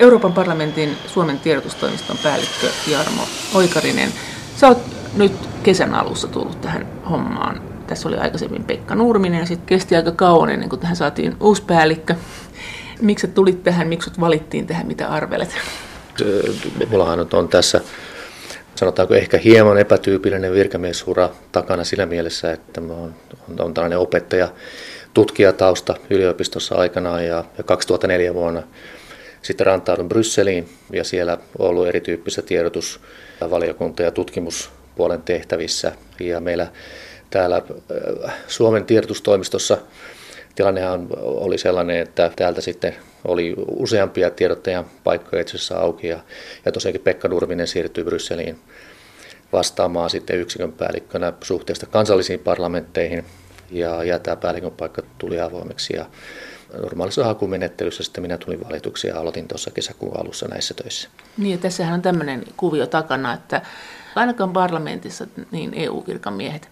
Euroopan parlamentin Suomen tiedotustoimiston päällikkö Jarmo Oikarinen. Sä oot nyt kesän alussa tullut tähän hommaan. Tässä oli aikaisemmin Pekka Nurminen ja sitten kesti aika kauan ennen kuin tähän saatiin uusi päällikkö. Miksi tulit tähän, miksi valittiin tähän, mitä arvelet? Mullahan on tässä sanotaanko ehkä hieman epätyypillinen virkamiesura takana sillä mielessä, että on, on, on tällainen opettaja, tutkijatausta yliopistossa aikanaan ja, ja 2004 vuonna sitten rantaudun Brysseliin ja siellä ollut erityyppisissä tiedotusvaliokunta- ja tutkimuspuolen tehtävissä. Ja meillä täällä äh, Suomen tiedotustoimistossa tilannehan oli sellainen, että täältä sitten oli useampia tiedottajan paikkoja itse asiassa auki ja, ja tosiaankin Pekka Nurminen siirtyi Brysseliin vastaamaan sitten yksikön päällikkönä suhteesta kansallisiin parlamentteihin ja, ja tämä päällikön paikka tuli avoimeksi ja normaalissa hakumenettelyssä sitten minä tulin valituksi ja aloitin tuossa kesäkuun alussa näissä töissä. Niin ja tässähän on tämmöinen kuvio takana, että ainakaan parlamentissa niin EU-virkamiehet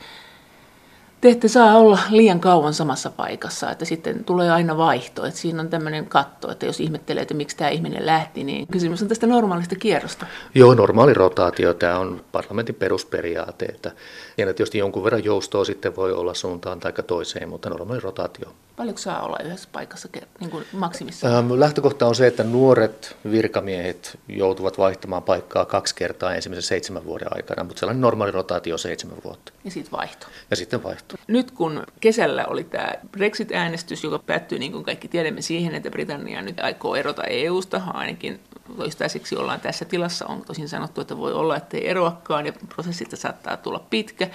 te ette saa olla liian kauan samassa paikassa, että sitten tulee aina vaihto. Että siinä on tämmöinen katto, että jos ihmettelee, että miksi tämä ihminen lähti, niin kysymys on tästä normaalista kierrosta. Joo, normaali rotaatio, tämä on parlamentin perusperiaate. Että, ja tietysti jonkun verran joustoa sitten voi olla suuntaan tai toiseen, mutta normaali rotaatio. Paljonko saa olla yhdessä paikassa niin kuin maksimissa? Ähm, lähtökohta on se, että nuoret virkamiehet joutuvat vaihtamaan paikkaa kaksi kertaa ensimmäisen seitsemän vuoden aikana, mutta sellainen normaali rotaatio on seitsemän vuotta. Ja sitten vaihto. Ja sitten vaihto. Nyt kun kesällä oli tämä Brexit-äänestys, joka päättyi niin kuin kaikki tiedämme siihen, että Britannia nyt aikoo erota EU-sta, ainakin toistaiseksi ollaan tässä tilassa. On tosin sanottu, että voi olla, että ei eroakaan ja prosessista saattaa tulla pitkä.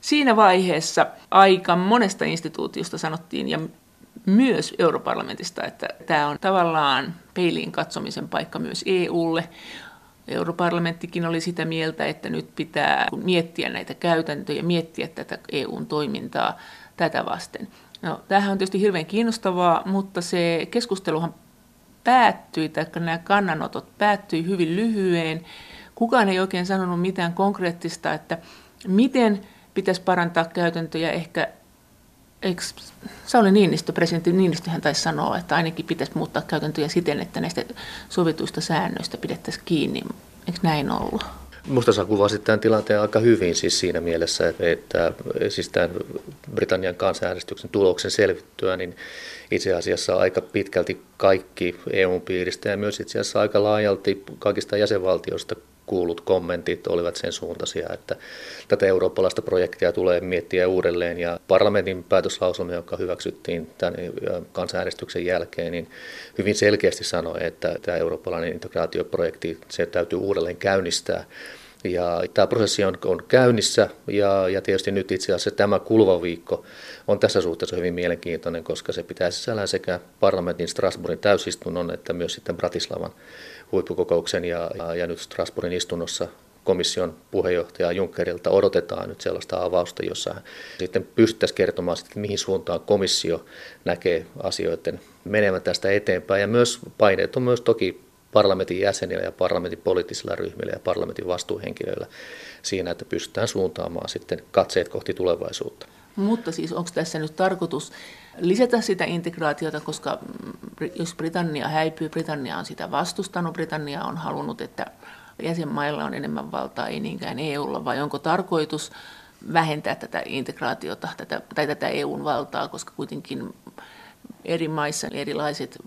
Siinä vaiheessa aika monesta instituutiosta sanottiin ja myös europarlamentista, että tämä on tavallaan peiliin katsomisen paikka myös EUlle. Europarlamenttikin oli sitä mieltä, että nyt pitää miettiä näitä käytäntöjä, miettiä tätä EUn toimintaa tätä vasten. No, tämähän on tietysti hirveän kiinnostavaa, mutta se keskusteluhan päättyi, tai nämä kannanotot päättyi hyvin lyhyeen. Kukaan ei oikein sanonut mitään konkreettista, että miten pitäisi parantaa käytäntöjä. Ehkä eikö Sauli Niinistö, presidentti Niinistöhän taisi sanoa, että ainakin pitäisi muuttaa käytäntöjä siten, että näistä sovituista säännöistä pidettäisiin kiinni. Eikö näin ollut? Musta sä kuvasit tämän tilanteen aika hyvin siis siinä mielessä, että, että siis tämän Britannian kansanäänestyksen tuloksen selvittyä, niin itse asiassa aika pitkälti kaikki EU-piiristä ja myös itse asiassa aika laajalti kaikista jäsenvaltioista kuulut kommentit olivat sen suuntaisia, että tätä eurooppalaista projektia tulee miettiä uudelleen ja parlamentin päätöslauselma, joka hyväksyttiin tämän kansanäänestyksen jälkeen, niin hyvin selkeästi sanoi, että tämä eurooppalainen integraatioprojekti, se täytyy uudelleen käynnistää. Ja tämä prosessi on, on käynnissä ja, ja tietysti nyt itse asiassa tämä kuluva viikko on tässä suhteessa hyvin mielenkiintoinen, koska se pitää sisällään sekä parlamentin Strasbourgin täysistunnon että myös sitten Bratislavan huippukokouksen ja, ja, ja nyt Strasbourgin istunnossa komission puheenjohtaja Junckerilta odotetaan nyt sellaista avausta, jossa sitten pystyttäisiin kertomaan, sitten, mihin suuntaan komissio näkee asioiden menevän tästä eteenpäin. Ja myös paineet on myös toki parlamentin jäsenillä ja parlamentin poliittisilla ryhmillä ja parlamentin vastuuhenkilöillä siinä, että pystytään suuntaamaan sitten katseet kohti tulevaisuutta. Mutta siis onko tässä nyt tarkoitus lisätä sitä integraatiota, koska jos Britannia häipyy, Britannia on sitä vastustanut, Britannia on halunnut, että jäsenmailla on enemmän valtaa, ei niinkään EUlla, vai onko tarkoitus vähentää tätä integraatiota tätä, tai tätä EUn valtaa, koska kuitenkin eri maissa erilaiset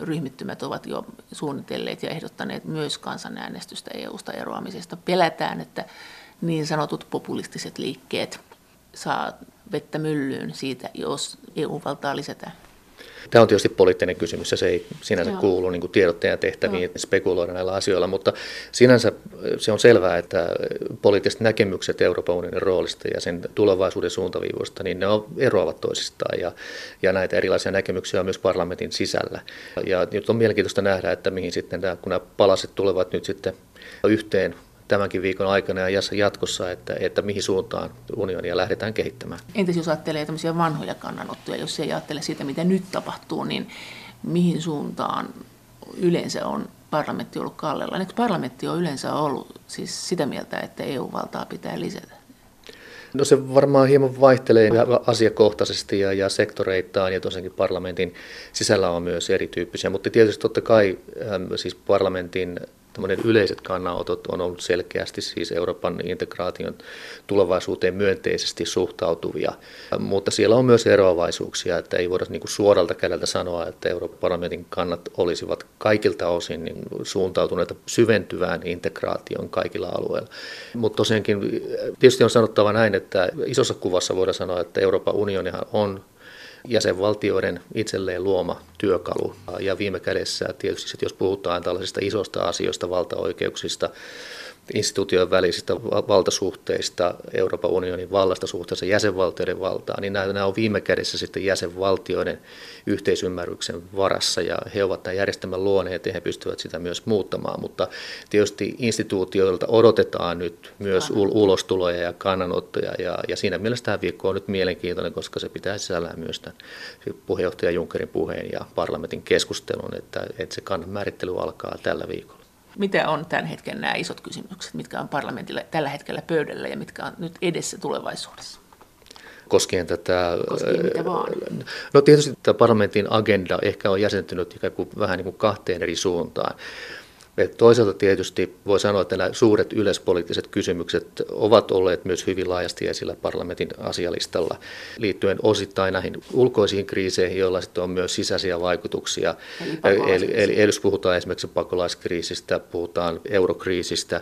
ryhmittymät ovat jo suunnitelleet ja ehdottaneet myös kansanäänestystä EUsta eroamisesta. Pelätään, että niin sanotut populistiset liikkeet saa vettä myllyyn siitä, jos EU-valtaa lisätään? Tämä on tietysti poliittinen kysymys ja se ei sinänsä Joo. kuulu niin tiedottajan tehtäviin Joo. spekuloida näillä asioilla, mutta sinänsä se on selvää, että poliittiset näkemykset Euroopan unionin roolista ja sen tulevaisuuden suuntaviivoista, niin ne on, eroavat toisistaan ja, ja näitä erilaisia näkemyksiä on myös parlamentin sisällä. Ja nyt on mielenkiintoista nähdä, että mihin sitten nämä, kun nämä palaset tulevat nyt sitten yhteen tämänkin viikon aikana ja jatkossa, että, että mihin suuntaan unionia lähdetään kehittämään. Entäs jos ajattelee tämmöisiä vanhoja kannanottoja, jos ei ajattele siitä, mitä nyt tapahtuu, niin mihin suuntaan yleensä on parlamentti ollut kallella? Eikö parlamentti on yleensä ollut siis sitä mieltä, että EU-valtaa pitää lisätä? No se varmaan hieman vaihtelee asiakohtaisesti ja, ja sektoreittain ja tosiaankin parlamentin sisällä on myös erityyppisiä, mutta tietysti totta kai siis parlamentin yleiset kannanotot on ollut selkeästi siis Euroopan integraation tulevaisuuteen myönteisesti suhtautuvia, mutta siellä on myös eroavaisuuksia, että ei voida niin kuin suoralta kädeltä sanoa, että Euroopan parlamentin kannat olisivat kaikilta osin niin suuntautuneita syventyvään integraation kaikilla alueilla. Mutta tosiaankin tietysti on sanottava näin, että isossa kuvassa voidaan sanoa, että Euroopan unionihan on jäsenvaltioiden itselleen luoma työkalu. Ja viime kädessä tietysti, jos puhutaan tällaisista isoista asioista, valtaoikeuksista, instituutioiden välisistä valtasuhteista, Euroopan unionin vallasta suhteessa jäsenvaltioiden valtaan, niin nämä, on viime kädessä sitten jäsenvaltioiden yhteisymmärryksen varassa ja he ovat tämän järjestelmän luoneet ja he pystyvät sitä myös muuttamaan, mutta tietysti instituutioilta odotetaan nyt myös ulostuloja ja kannanottoja ja, ja siinä mielessä tämä viikko on nyt mielenkiintoinen, koska se pitää sisällään myös tämän puheenjohtaja Junckerin puheen ja parlamentin keskustelun, että, että se kannan määrittely alkaa tällä viikolla mitä on tämän hetken nämä isot kysymykset, mitkä on parlamentilla tällä hetkellä pöydällä ja mitkä on nyt edessä tulevaisuudessa? Koskien tätä... Koskien mitä vaan. No tietysti tämä parlamentin agenda ehkä on jäsentynyt ikään kuin vähän niin kuin kahteen eri suuntaan. Et toisaalta tietysti voi sanoa, että nämä suuret yleispoliittiset kysymykset ovat olleet myös hyvin laajasti esillä parlamentin asialistalla liittyen osittain näihin ulkoisiin kriiseihin, joilla sitten on myös sisäisiä vaikutuksia. Eli, eli, eli, eli jos puhutaan esimerkiksi pakolaiskriisistä, puhutaan eurokriisistä,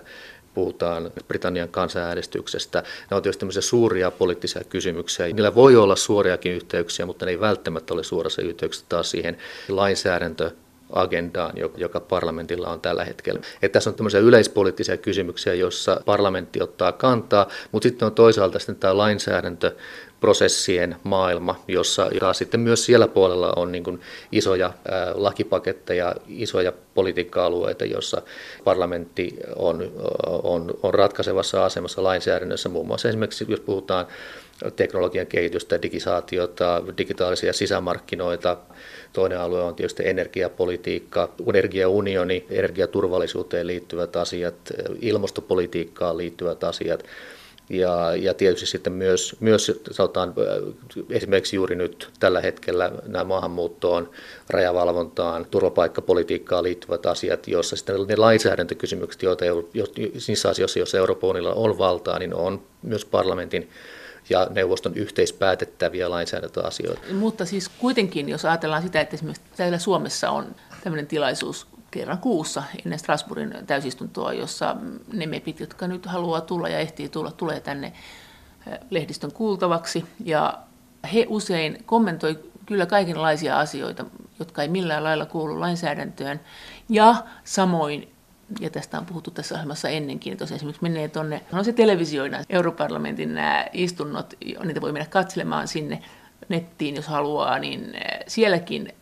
puhutaan Britannian kansanäänestyksestä. Ne on tietysti tämmöisiä suuria poliittisia kysymyksiä. Niillä voi olla suoriakin yhteyksiä, mutta ne ei välttämättä ole suorassa yhteyksissä taas siihen lainsäädäntö agendaan, joka parlamentilla on tällä hetkellä. Että tässä on tämmöisiä yleispoliittisia kysymyksiä, joissa parlamentti ottaa kantaa, mutta sitten on toisaalta sitten tämä lainsäädäntö, prosessien maailma, jossa taas sitten myös siellä puolella on niin kuin isoja lakipaketteja, isoja politiikka-alueita, joissa parlamentti on, on, on ratkaisevassa asemassa lainsäädännössä. Muun muassa esimerkiksi, jos puhutaan teknologian kehitystä, digisaatiota, digitaalisia sisämarkkinoita. Toinen alue on tietysti energiapolitiikka, energiaunioni, energiaturvallisuuteen liittyvät asiat, ilmastopolitiikkaan liittyvät asiat. Ja, ja tietysti sitten myös, myös sanotaan, esimerkiksi juuri nyt tällä hetkellä nämä maahanmuuttoon, rajavalvontaan, turvapaikkapolitiikkaan liittyvät asiat, joissa sitten ne lainsäädäntökysymykset, joita niissä asioissa, joissa Euroopan on valtaa, niin on myös parlamentin ja neuvoston yhteispäätettäviä lainsäädäntöasioita. Mutta siis kuitenkin, jos ajatellaan sitä, että esimerkiksi täällä Suomessa on tämmöinen tilaisuus kerran kuussa ennen Strasbourgin täysistuntoa, jossa ne mepit, jotka nyt haluaa tulla ja ehtii tulla, tulee tänne lehdistön kuultavaksi. Ja he usein kommentoi kyllä kaikenlaisia asioita, jotka ei millään lailla kuulu lainsäädäntöön. Ja samoin ja tästä on puhuttu tässä ohjelmassa ennenkin, että esimerkiksi menee tuonne, no se televisioidaan, Europarlamentin nämä istunnot, niitä voi mennä katselemaan sinne nettiin, jos haluaa, niin eh, sielläkin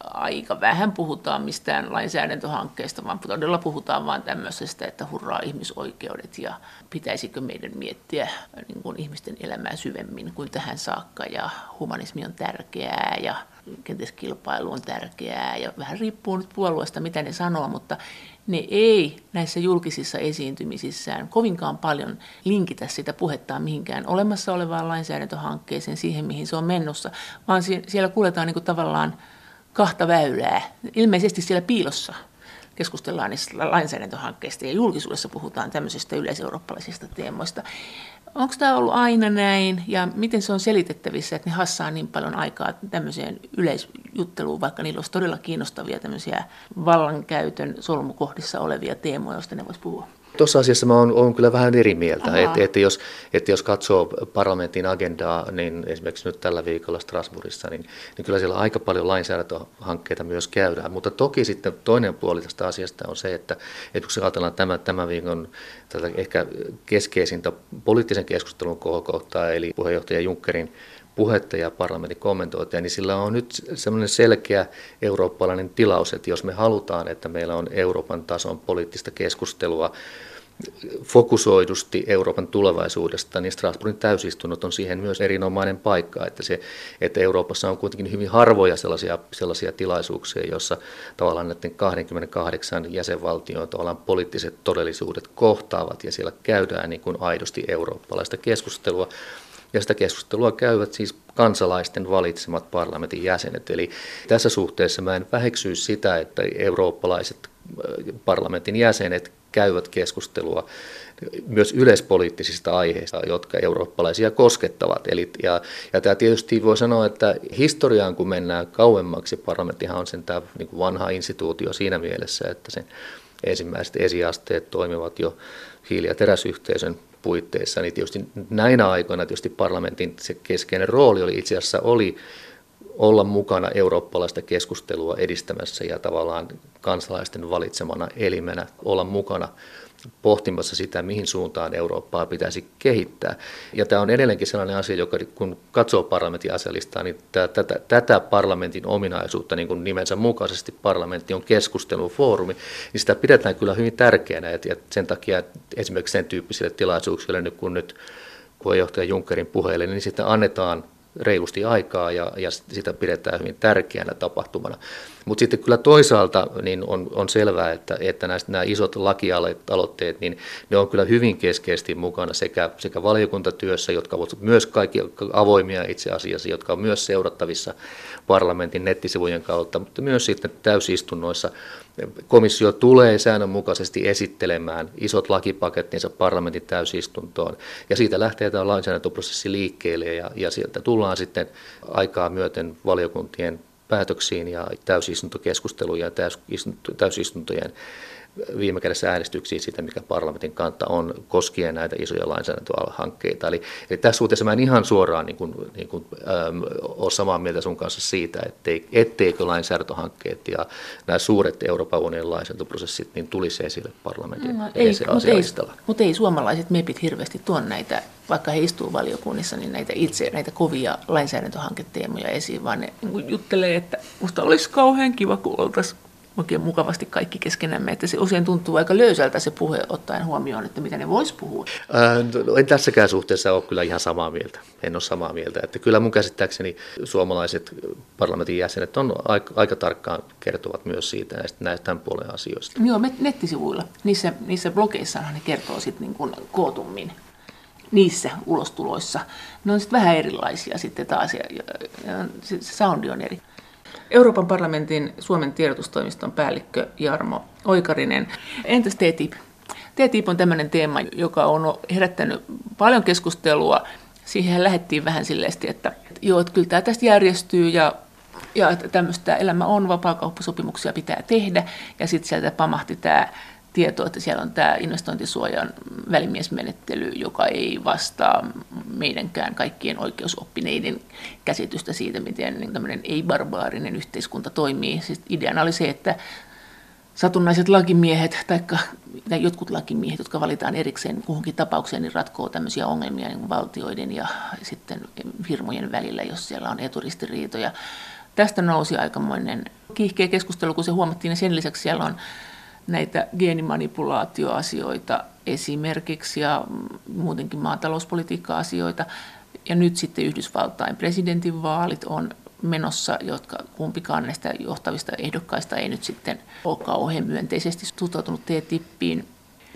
aika vähän puhutaan mistään lainsäädäntöhankkeesta, vaan todella puhutaan vain tämmöisestä, että hurraa ihmisoikeudet ja pitäisikö meidän miettiä niin kuin ihmisten elämää syvemmin kuin tähän saakka ja humanismi on tärkeää ja kenties kilpailu on tärkeää ja vähän riippuu nyt puolueesta, mitä ne sanoo, mutta ne ei näissä julkisissa esiintymisissään kovinkaan paljon linkitä sitä puhettaan mihinkään olemassa olevaan lainsäädäntöhankkeeseen, siihen mihin se on menossa, vaan siellä kuljetaan niin kuin tavallaan kahta väylää. Ilmeisesti siellä piilossa keskustellaan niistä lainsäädäntöhankkeista ja julkisuudessa puhutaan tämmöisistä yleiseurooppalaisista teemoista. Onko tämä ollut aina näin ja miten se on selitettävissä, että ne hassaa niin paljon aikaa tämmöiseen yleisjutteluun, vaikka niillä olisi todella kiinnostavia tämmöisiä vallankäytön solmukohdissa olevia teemoja, joista ne voisi puhua? Tuossa asiassa mä oon, oon kyllä vähän eri mieltä, että, että, jos, että jos katsoo parlamentin agendaa, niin esimerkiksi nyt tällä viikolla Strasbourgissa, niin, niin kyllä siellä aika paljon lainsäädäntöhankkeita myös käydään. Mutta toki sitten toinen puoli tästä asiasta on se, että, että kun ajatellaan tämän, tämän viikon tätä ehkä keskeisintä poliittisen keskustelun kohokohtaa, eli puheenjohtaja Junckerin puhetta ja parlamentin kommentointia, niin sillä on nyt semmoinen selkeä eurooppalainen tilaus, että jos me halutaan, että meillä on Euroopan tason poliittista keskustelua fokusoidusti Euroopan tulevaisuudesta, niin Strasbourgin täysistunnot on siihen myös erinomainen paikka, että, se, että Euroopassa on kuitenkin hyvin harvoja sellaisia, sellaisia tilaisuuksia, joissa tavallaan näiden 28 jäsenvaltion tavallaan poliittiset todellisuudet kohtaavat ja siellä käydään niin kuin aidosti eurooppalaista keskustelua. Ja sitä keskustelua käyvät siis kansalaisten valitsemat parlamentin jäsenet. Eli tässä suhteessa mä en väheksyisi sitä, että eurooppalaiset äh, parlamentin jäsenet käyvät keskustelua myös yleispoliittisista aiheista, jotka eurooppalaisia koskettavat. Eli, ja, ja tämä tietysti voi sanoa, että historiaan kun mennään kauemmaksi, parlamenttihan on sen tämä niin kuin vanha instituutio siinä mielessä, että sen ensimmäiset esiasteet toimivat jo hiili- ja teräsyhteisön puitteissa, niin tietysti näinä aikoina tietysti parlamentin se keskeinen rooli oli itse asiassa oli olla mukana eurooppalaista keskustelua edistämässä ja tavallaan kansalaisten valitsemana elimenä olla mukana pohtimassa sitä, mihin suuntaan Eurooppaa pitäisi kehittää. Ja tämä on edelleenkin sellainen asia, joka kun katsoo parlamentin asialistaa, niin tätä, tätä parlamentin ominaisuutta niin kuin nimensä mukaisesti parlamentti on keskustelufoorumi, niin sitä pidetään kyllä hyvin tärkeänä. Ja sen takia esimerkiksi sen tyyppisille tilaisuuksille, kun nyt puheenjohtaja Junckerin puheille, niin sitten annetaan reilusti aikaa ja, ja sitä pidetään hyvin tärkeänä tapahtumana. Mutta sitten kyllä toisaalta niin on, on selvää, että, että näistä, nämä isot lakialoitteet, niin ne on kyllä hyvin keskeisesti mukana sekä, sekä valiokuntatyössä, jotka ovat myös kaikki avoimia itse asiassa, jotka on myös seurattavissa parlamentin nettisivujen kautta, mutta myös sitten täysistunnoissa. Komissio tulee säännönmukaisesti esittelemään isot lakipakettinsa parlamentin täysistuntoon, ja siitä lähtee tämä lainsäädäntöprosessi liikkeelle, ja, ja sieltä tullaan sitten aikaa myöten valiokuntien päätöksiin ja täysistuntokeskusteluja ja täysistuntojen viime kädessä äänestyksiin siitä, mikä parlamentin kanta on koskien näitä isoja lainsäädäntöhankkeita. Eli, eli tässä suhteessa mä en ihan suoraan niin kuin, niin kuin, ähm, ole samaa mieltä sun kanssa siitä, ettei, etteikö lainsäädäntöhankkeet ja nämä suuret Euroopan unionin lainsäädäntöprosessit niin tulisi esille parlamentin no, ei, mutta ei, mutta ei suomalaiset mepit hirveästi tuon näitä, vaikka he istuu valiokunnissa, niin näitä itse näitä kovia lainsäädäntöhanketeemoja esiin, vaan ne niin juttelee, että musta olisi kauhean kiva, kun oltaisiin oikein mukavasti kaikki keskenämme, että se usein tuntuu aika löysältä se puhe ottaen huomioon, että mitä ne vois puhua. Ää, no, en tässäkään suhteessa ole kyllä ihan samaa mieltä. En ole samaa mieltä. Että kyllä mun käsittääkseni suomalaiset parlamentin jäsenet on aika, aika tarkkaan kertovat myös siitä näistä, näistä tämän puolen asioista. Joo, nettisivuilla, niissä, niissä blogeissahan ne kertoo sitten niin kootummin niissä ulostuloissa. Ne on sitten vähän erilaisia sitten taas ja, ja, ja se soundi on eri. Euroopan parlamentin Suomen tiedotustoimiston päällikkö Jarmo Oikarinen. Entäs TTIP? TTIP on tämmöinen teema, joka on herättänyt paljon keskustelua. Siihen lähdettiin vähän silleen, että joo, että kyllä tämä tästä järjestyy ja ja että tämmöistä elämä on, vapaakauppasopimuksia pitää tehdä, ja sitten sieltä pamahti tämä tieto, että siellä on tämä investointisuojan välimiesmenettely, joka ei vastaa meidänkään kaikkien oikeusoppineiden käsitystä siitä, miten tämmöinen ei-barbaarinen yhteiskunta toimii. Siis ideana oli se, että satunnaiset lakimiehet tai jotkut lakimiehet, jotka valitaan erikseen kuhunkin tapaukseen, niin ratkoo tämmöisiä ongelmia niin valtioiden ja sitten firmojen välillä, jos siellä on eturistiriitoja. Tästä nousi aikamoinen kiihkeä keskustelu, kun se huomattiin, ja sen lisäksi siellä on näitä geenimanipulaatioasioita esimerkiksi ja muutenkin maatalouspolitiikka-asioita. Ja nyt sitten Yhdysvaltain presidentinvaalit on menossa, jotka kumpikaan näistä johtavista ehdokkaista ei nyt sitten ole kauhean myönteisesti suhtautunut TTIPiin.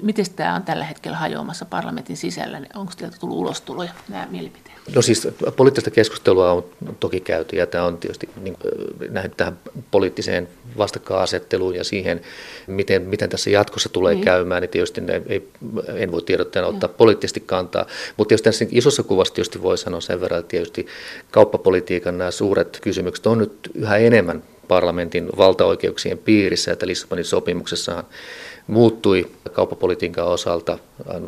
Miten tämä on tällä hetkellä hajoamassa parlamentin sisällä? Onko teiltä tullut ulostuloja nämä mielipiteet? No siis poliittista keskustelua on toki käyty ja tämä on tietysti niin, nähnyt tähän poliittiseen vastakkainasetteluun ja siihen, miten, miten tässä jatkossa tulee niin. käymään, niin tietysti ne, ei, en voi tiedottajana ottaa ja. poliittisesti kantaa. Mutta tietysti tässä isossa kuvassa tietysti voi sanoa sen verran, että tietysti kauppapolitiikan nämä suuret kysymykset on nyt yhä enemmän parlamentin valtaoikeuksien piirissä, että Lissabonin sopimuksessahan muuttui kauppapolitiikan osalta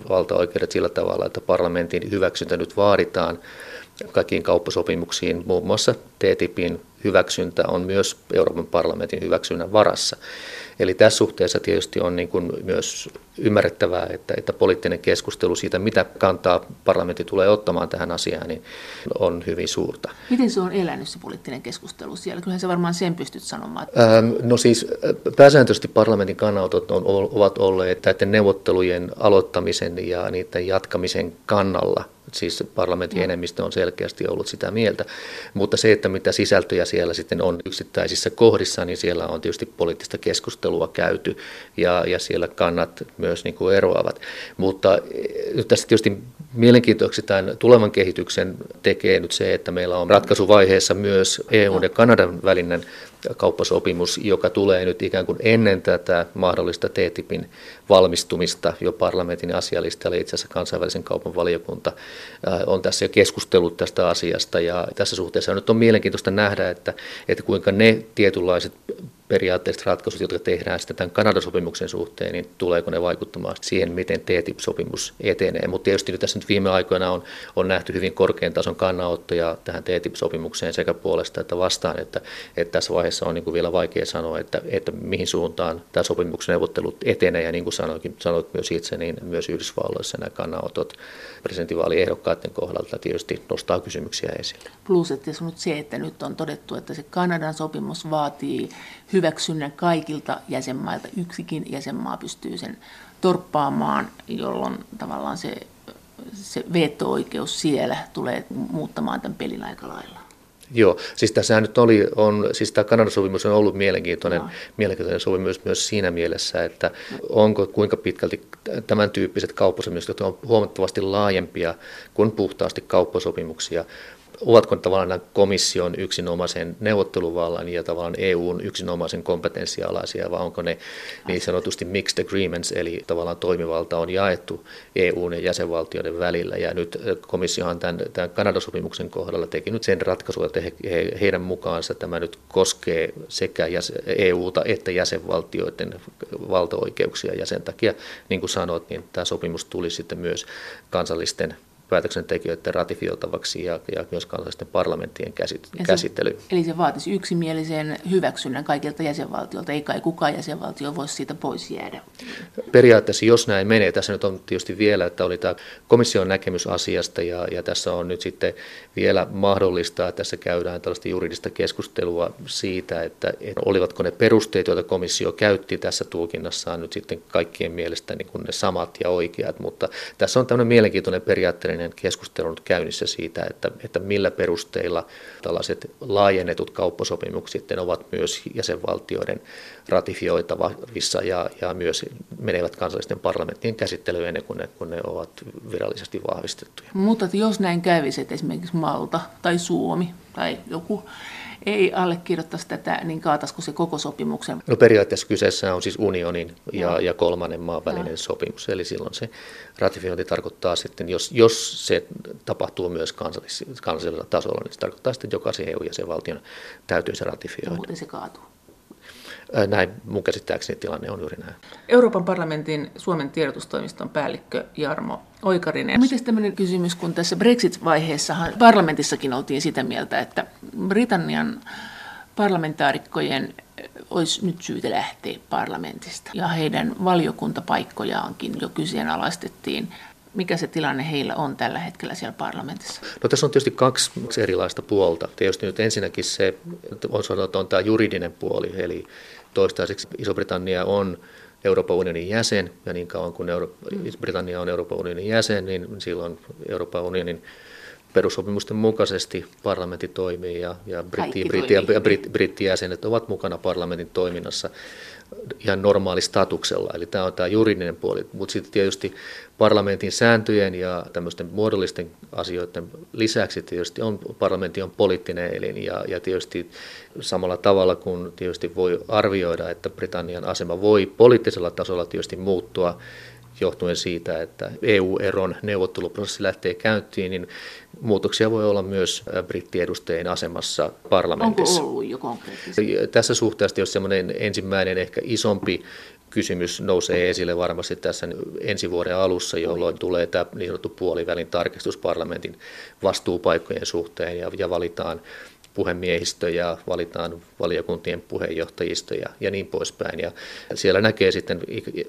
valtaoikeudet sillä tavalla, että parlamentin hyväksyntä nyt vaaditaan kaikkiin kauppasopimuksiin, muun muassa TTIPin hyväksyntä on myös Euroopan parlamentin hyväksynnän varassa. Eli tässä suhteessa tietysti on niin kuin myös ymmärrettävää, että, että poliittinen keskustelu siitä, mitä kantaa parlamentti tulee ottamaan tähän asiaan, niin on hyvin suurta. Miten se on elänyt se poliittinen keskustelu siellä? Kyllähän se varmaan sen pystyt sanomaan. Ähm, no siis pääsääntöisesti parlamentin kannanotot on, ovat olleet näiden neuvottelujen aloittamisen ja niiden jatkamisen kannalla siis parlamentin no. enemmistö on selkeästi ollut sitä mieltä. Mutta se, että mitä sisältöjä siellä sitten on yksittäisissä kohdissa, niin siellä on tietysti poliittista keskustelua käyty ja, ja siellä kannat myös niin kuin eroavat. Mutta eh, nyt tässä tietysti mielenkiintoiseksi tämän tulevan kehityksen tekee nyt se, että meillä on ratkaisuvaiheessa myös EU ja Kanadan välinen kauppasopimus, joka tulee nyt ikään kuin ennen tätä mahdollista TTIPin valmistumista jo parlamentin asialistalle. Itse asiassa kansainvälisen kaupan valiokunta äh, on tässä jo keskustellut tästä asiasta ja tässä suhteessa nyt on mielenkiintoista nähdä, että, että kuinka ne tietynlaiset periaatteelliset ratkaisut, jotka tehdään sitten tämän Kanadan sopimuksen suhteen, niin tuleeko ne vaikuttamaan siihen, miten TTIP-sopimus etenee. Mutta tietysti nyt tässä nyt viime aikoina on, on nähty hyvin korkean tason kannanottoja tähän TTIP-sopimukseen sekä puolesta että vastaan, että, että tässä vaiheessa on niin kuin vielä vaikea sanoa, että, että mihin suuntaan tämä sopimuksen neuvottelut etenee, ja niin kuin sanoikin, sanoit myös itse, niin myös Yhdysvalloissa nämä kannanotot presidentinvaaliehdokkaiden kohdalta tietysti nostaa kysymyksiä esille. Plus, että se, että nyt on todettu, että se Kanadan sopimus vaatii hyväksynnän kaikilta jäsenmailta. Yksikin jäsenmaa pystyy sen torppaamaan, jolloin tavallaan se, se veto-oikeus siellä tulee muuttamaan tämän pelin aika lailla. Joo, siis tässä nyt oli, on, siis tämä Kanadan sopimus on ollut mielenkiintoinen, no. mielenkiintoinen sopimus myös siinä mielessä, että onko kuinka pitkälti tämän tyyppiset kauppasopimukset, jotka on huomattavasti laajempia kuin puhtaasti kauppasopimuksia, ovatko tavallaan nämä komission yksinomaisen neuvotteluvallan ja tavallaan EUn yksinomaisen kompetenssialaisia, vai onko ne niin sanotusti mixed agreements, eli tavallaan toimivalta on jaettu EUn ja jäsenvaltioiden välillä. Ja nyt komissiohan tämän, tämän Kanadan sopimuksen kohdalla teki nyt sen ratkaisun, että he, he, heidän mukaansa tämä nyt koskee sekä jäsen, EUta että jäsenvaltioiden valtaoikeuksia, ja sen takia, niin kuin sanoit, niin tämä sopimus tuli sitten myös kansallisten päätöksentekijöiden ratifioitavaksi ja, ja myös kansallisten parlamenttien käsit, se, käsittely. Eli se vaatisi yksimielisen hyväksynnän kaikilta jäsenvaltioilta, ei kai kukaan jäsenvaltio voisi siitä pois jäädä. Periaatteessa, jos näin menee, tässä nyt on tietysti vielä, että oli tämä komission näkemys asiasta ja, ja tässä on nyt sitten vielä mahdollista, että tässä käydään tällaista juridista keskustelua siitä, että olivatko ne perusteet, joita komissio käytti tässä tulkinnassaan nyt sitten kaikkien mielestä niin kuin ne samat ja oikeat, mutta tässä on tämmöinen mielenkiintoinen periaatteellinen poliittinen keskustelu nyt käynnissä siitä, että, että millä perusteilla tällaiset laajennetut kauppasopimukset sitten ovat myös jäsenvaltioiden ratifioitavissa ja, ja myös menevät kansallisten parlamenttien käsittelyyn ennen kuin ne, kun ne ovat virallisesti vahvistettuja. Mutta jos näin kävisi, että esimerkiksi Malta tai Suomi tai joku ei allekirjoittaisi tätä, niin kaataisiko se koko sopimuksen? No periaatteessa kyseessä on siis unionin ja, ja kolmannen maan välinen ja. sopimus, eli silloin se ratifiointi tarkoittaa sitten, jos, jos se tapahtuu myös kansallis, kansallisella tasolla, niin se tarkoittaa sitten, että jokaisen EU-jäsenvaltion täytyy se ratifioida. Ja muuten se kaatuu. Näin mun käsittääkseni tilanne on juuri näin. Euroopan parlamentin Suomen tiedotustoimiston päällikkö Jarmo Oikarinen. Miten tämmöinen kysymys, kun tässä Brexit-vaiheessahan parlamentissakin oltiin sitä mieltä, että Britannian parlamentaarikkojen olisi nyt syytä lähteä parlamentista. Ja heidän valiokuntapaikkojaankin jo kyseenalaistettiin. Mikä se tilanne heillä on tällä hetkellä siellä parlamentissa? No tässä on tietysti kaksi erilaista puolta. Tietysti nyt ensinnäkin se on sanottu on tämä juridinen puoli, eli toistaiseksi Iso-Britannia on Euroopan unionin jäsen, ja niin kauan kuin Euro- Britannia on Euroopan unionin jäsen, niin silloin Euroopan unionin perussopimusten mukaisesti parlamentti toimii ja, ja, britti, britti, ja britti, brittijäsenet ovat mukana parlamentin toiminnassa ihan normaalistatuksella. Eli tämä on tämä juridinen puoli, mutta sitten tietysti parlamentin sääntöjen ja tämmöisten muodollisten asioiden lisäksi tietysti on, parlamentti on poliittinen elin ja, ja tietysti samalla tavalla kuin tietysti voi arvioida, että Britannian asema voi poliittisella tasolla tietysti muuttua johtuen siitä, että EU-eron neuvotteluprosessi lähtee käyntiin, niin muutoksia voi olla myös brittiedustajien asemassa parlamentissa. Onko ollut jo konkreettisesti? Tässä suhteessa jos semmoinen ensimmäinen ehkä isompi kysymys nousee esille varmasti tässä ensi vuoden alussa, jolloin tulee tämä niin sanottu puolivälin tarkistus parlamentin vastuupaikkojen suhteen ja, ja valitaan puhemiehistö ja valitaan valiokuntien puheenjohtajisto ja, ja niin poispäin. Ja siellä näkee sitten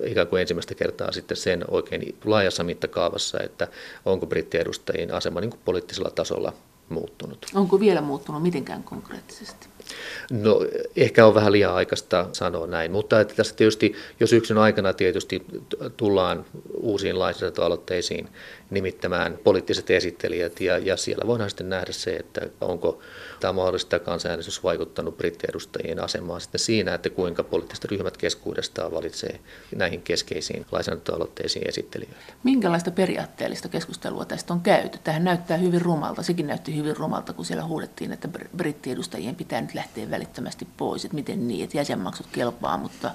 ikään kuin ensimmäistä kertaa sitten sen oikein laajassa mittakaavassa, että onko brittiedustajien asema niin kuin poliittisella tasolla muuttunut. Onko vielä muuttunut mitenkään konkreettisesti? No ehkä on vähän liian aikaista sanoa näin, mutta että tässä tietysti jo syksyn aikana tietysti tullaan uusiin lainsäädäntöaloitteisiin nimittämään poliittiset esittelijät ja, ja siellä voidaan sitten nähdä se, että onko tämä mahdollista kansanäänestys vaikuttanut brittiedustajien asemaan sitten siinä, että kuinka poliittiset ryhmät keskuudestaan valitsee näihin keskeisiin lainsäädäntöaloitteisiin esittelijöitä. Minkälaista periaatteellista keskustelua tästä on käyty? Tähän näyttää hyvin rumalta. Sekin näytti hyvin rumalta, kun siellä huudettiin, että brittiedustajien pitää nyt lähteä välittömästi pois. Että miten niin, että jäsenmaksut kelpaa, mutta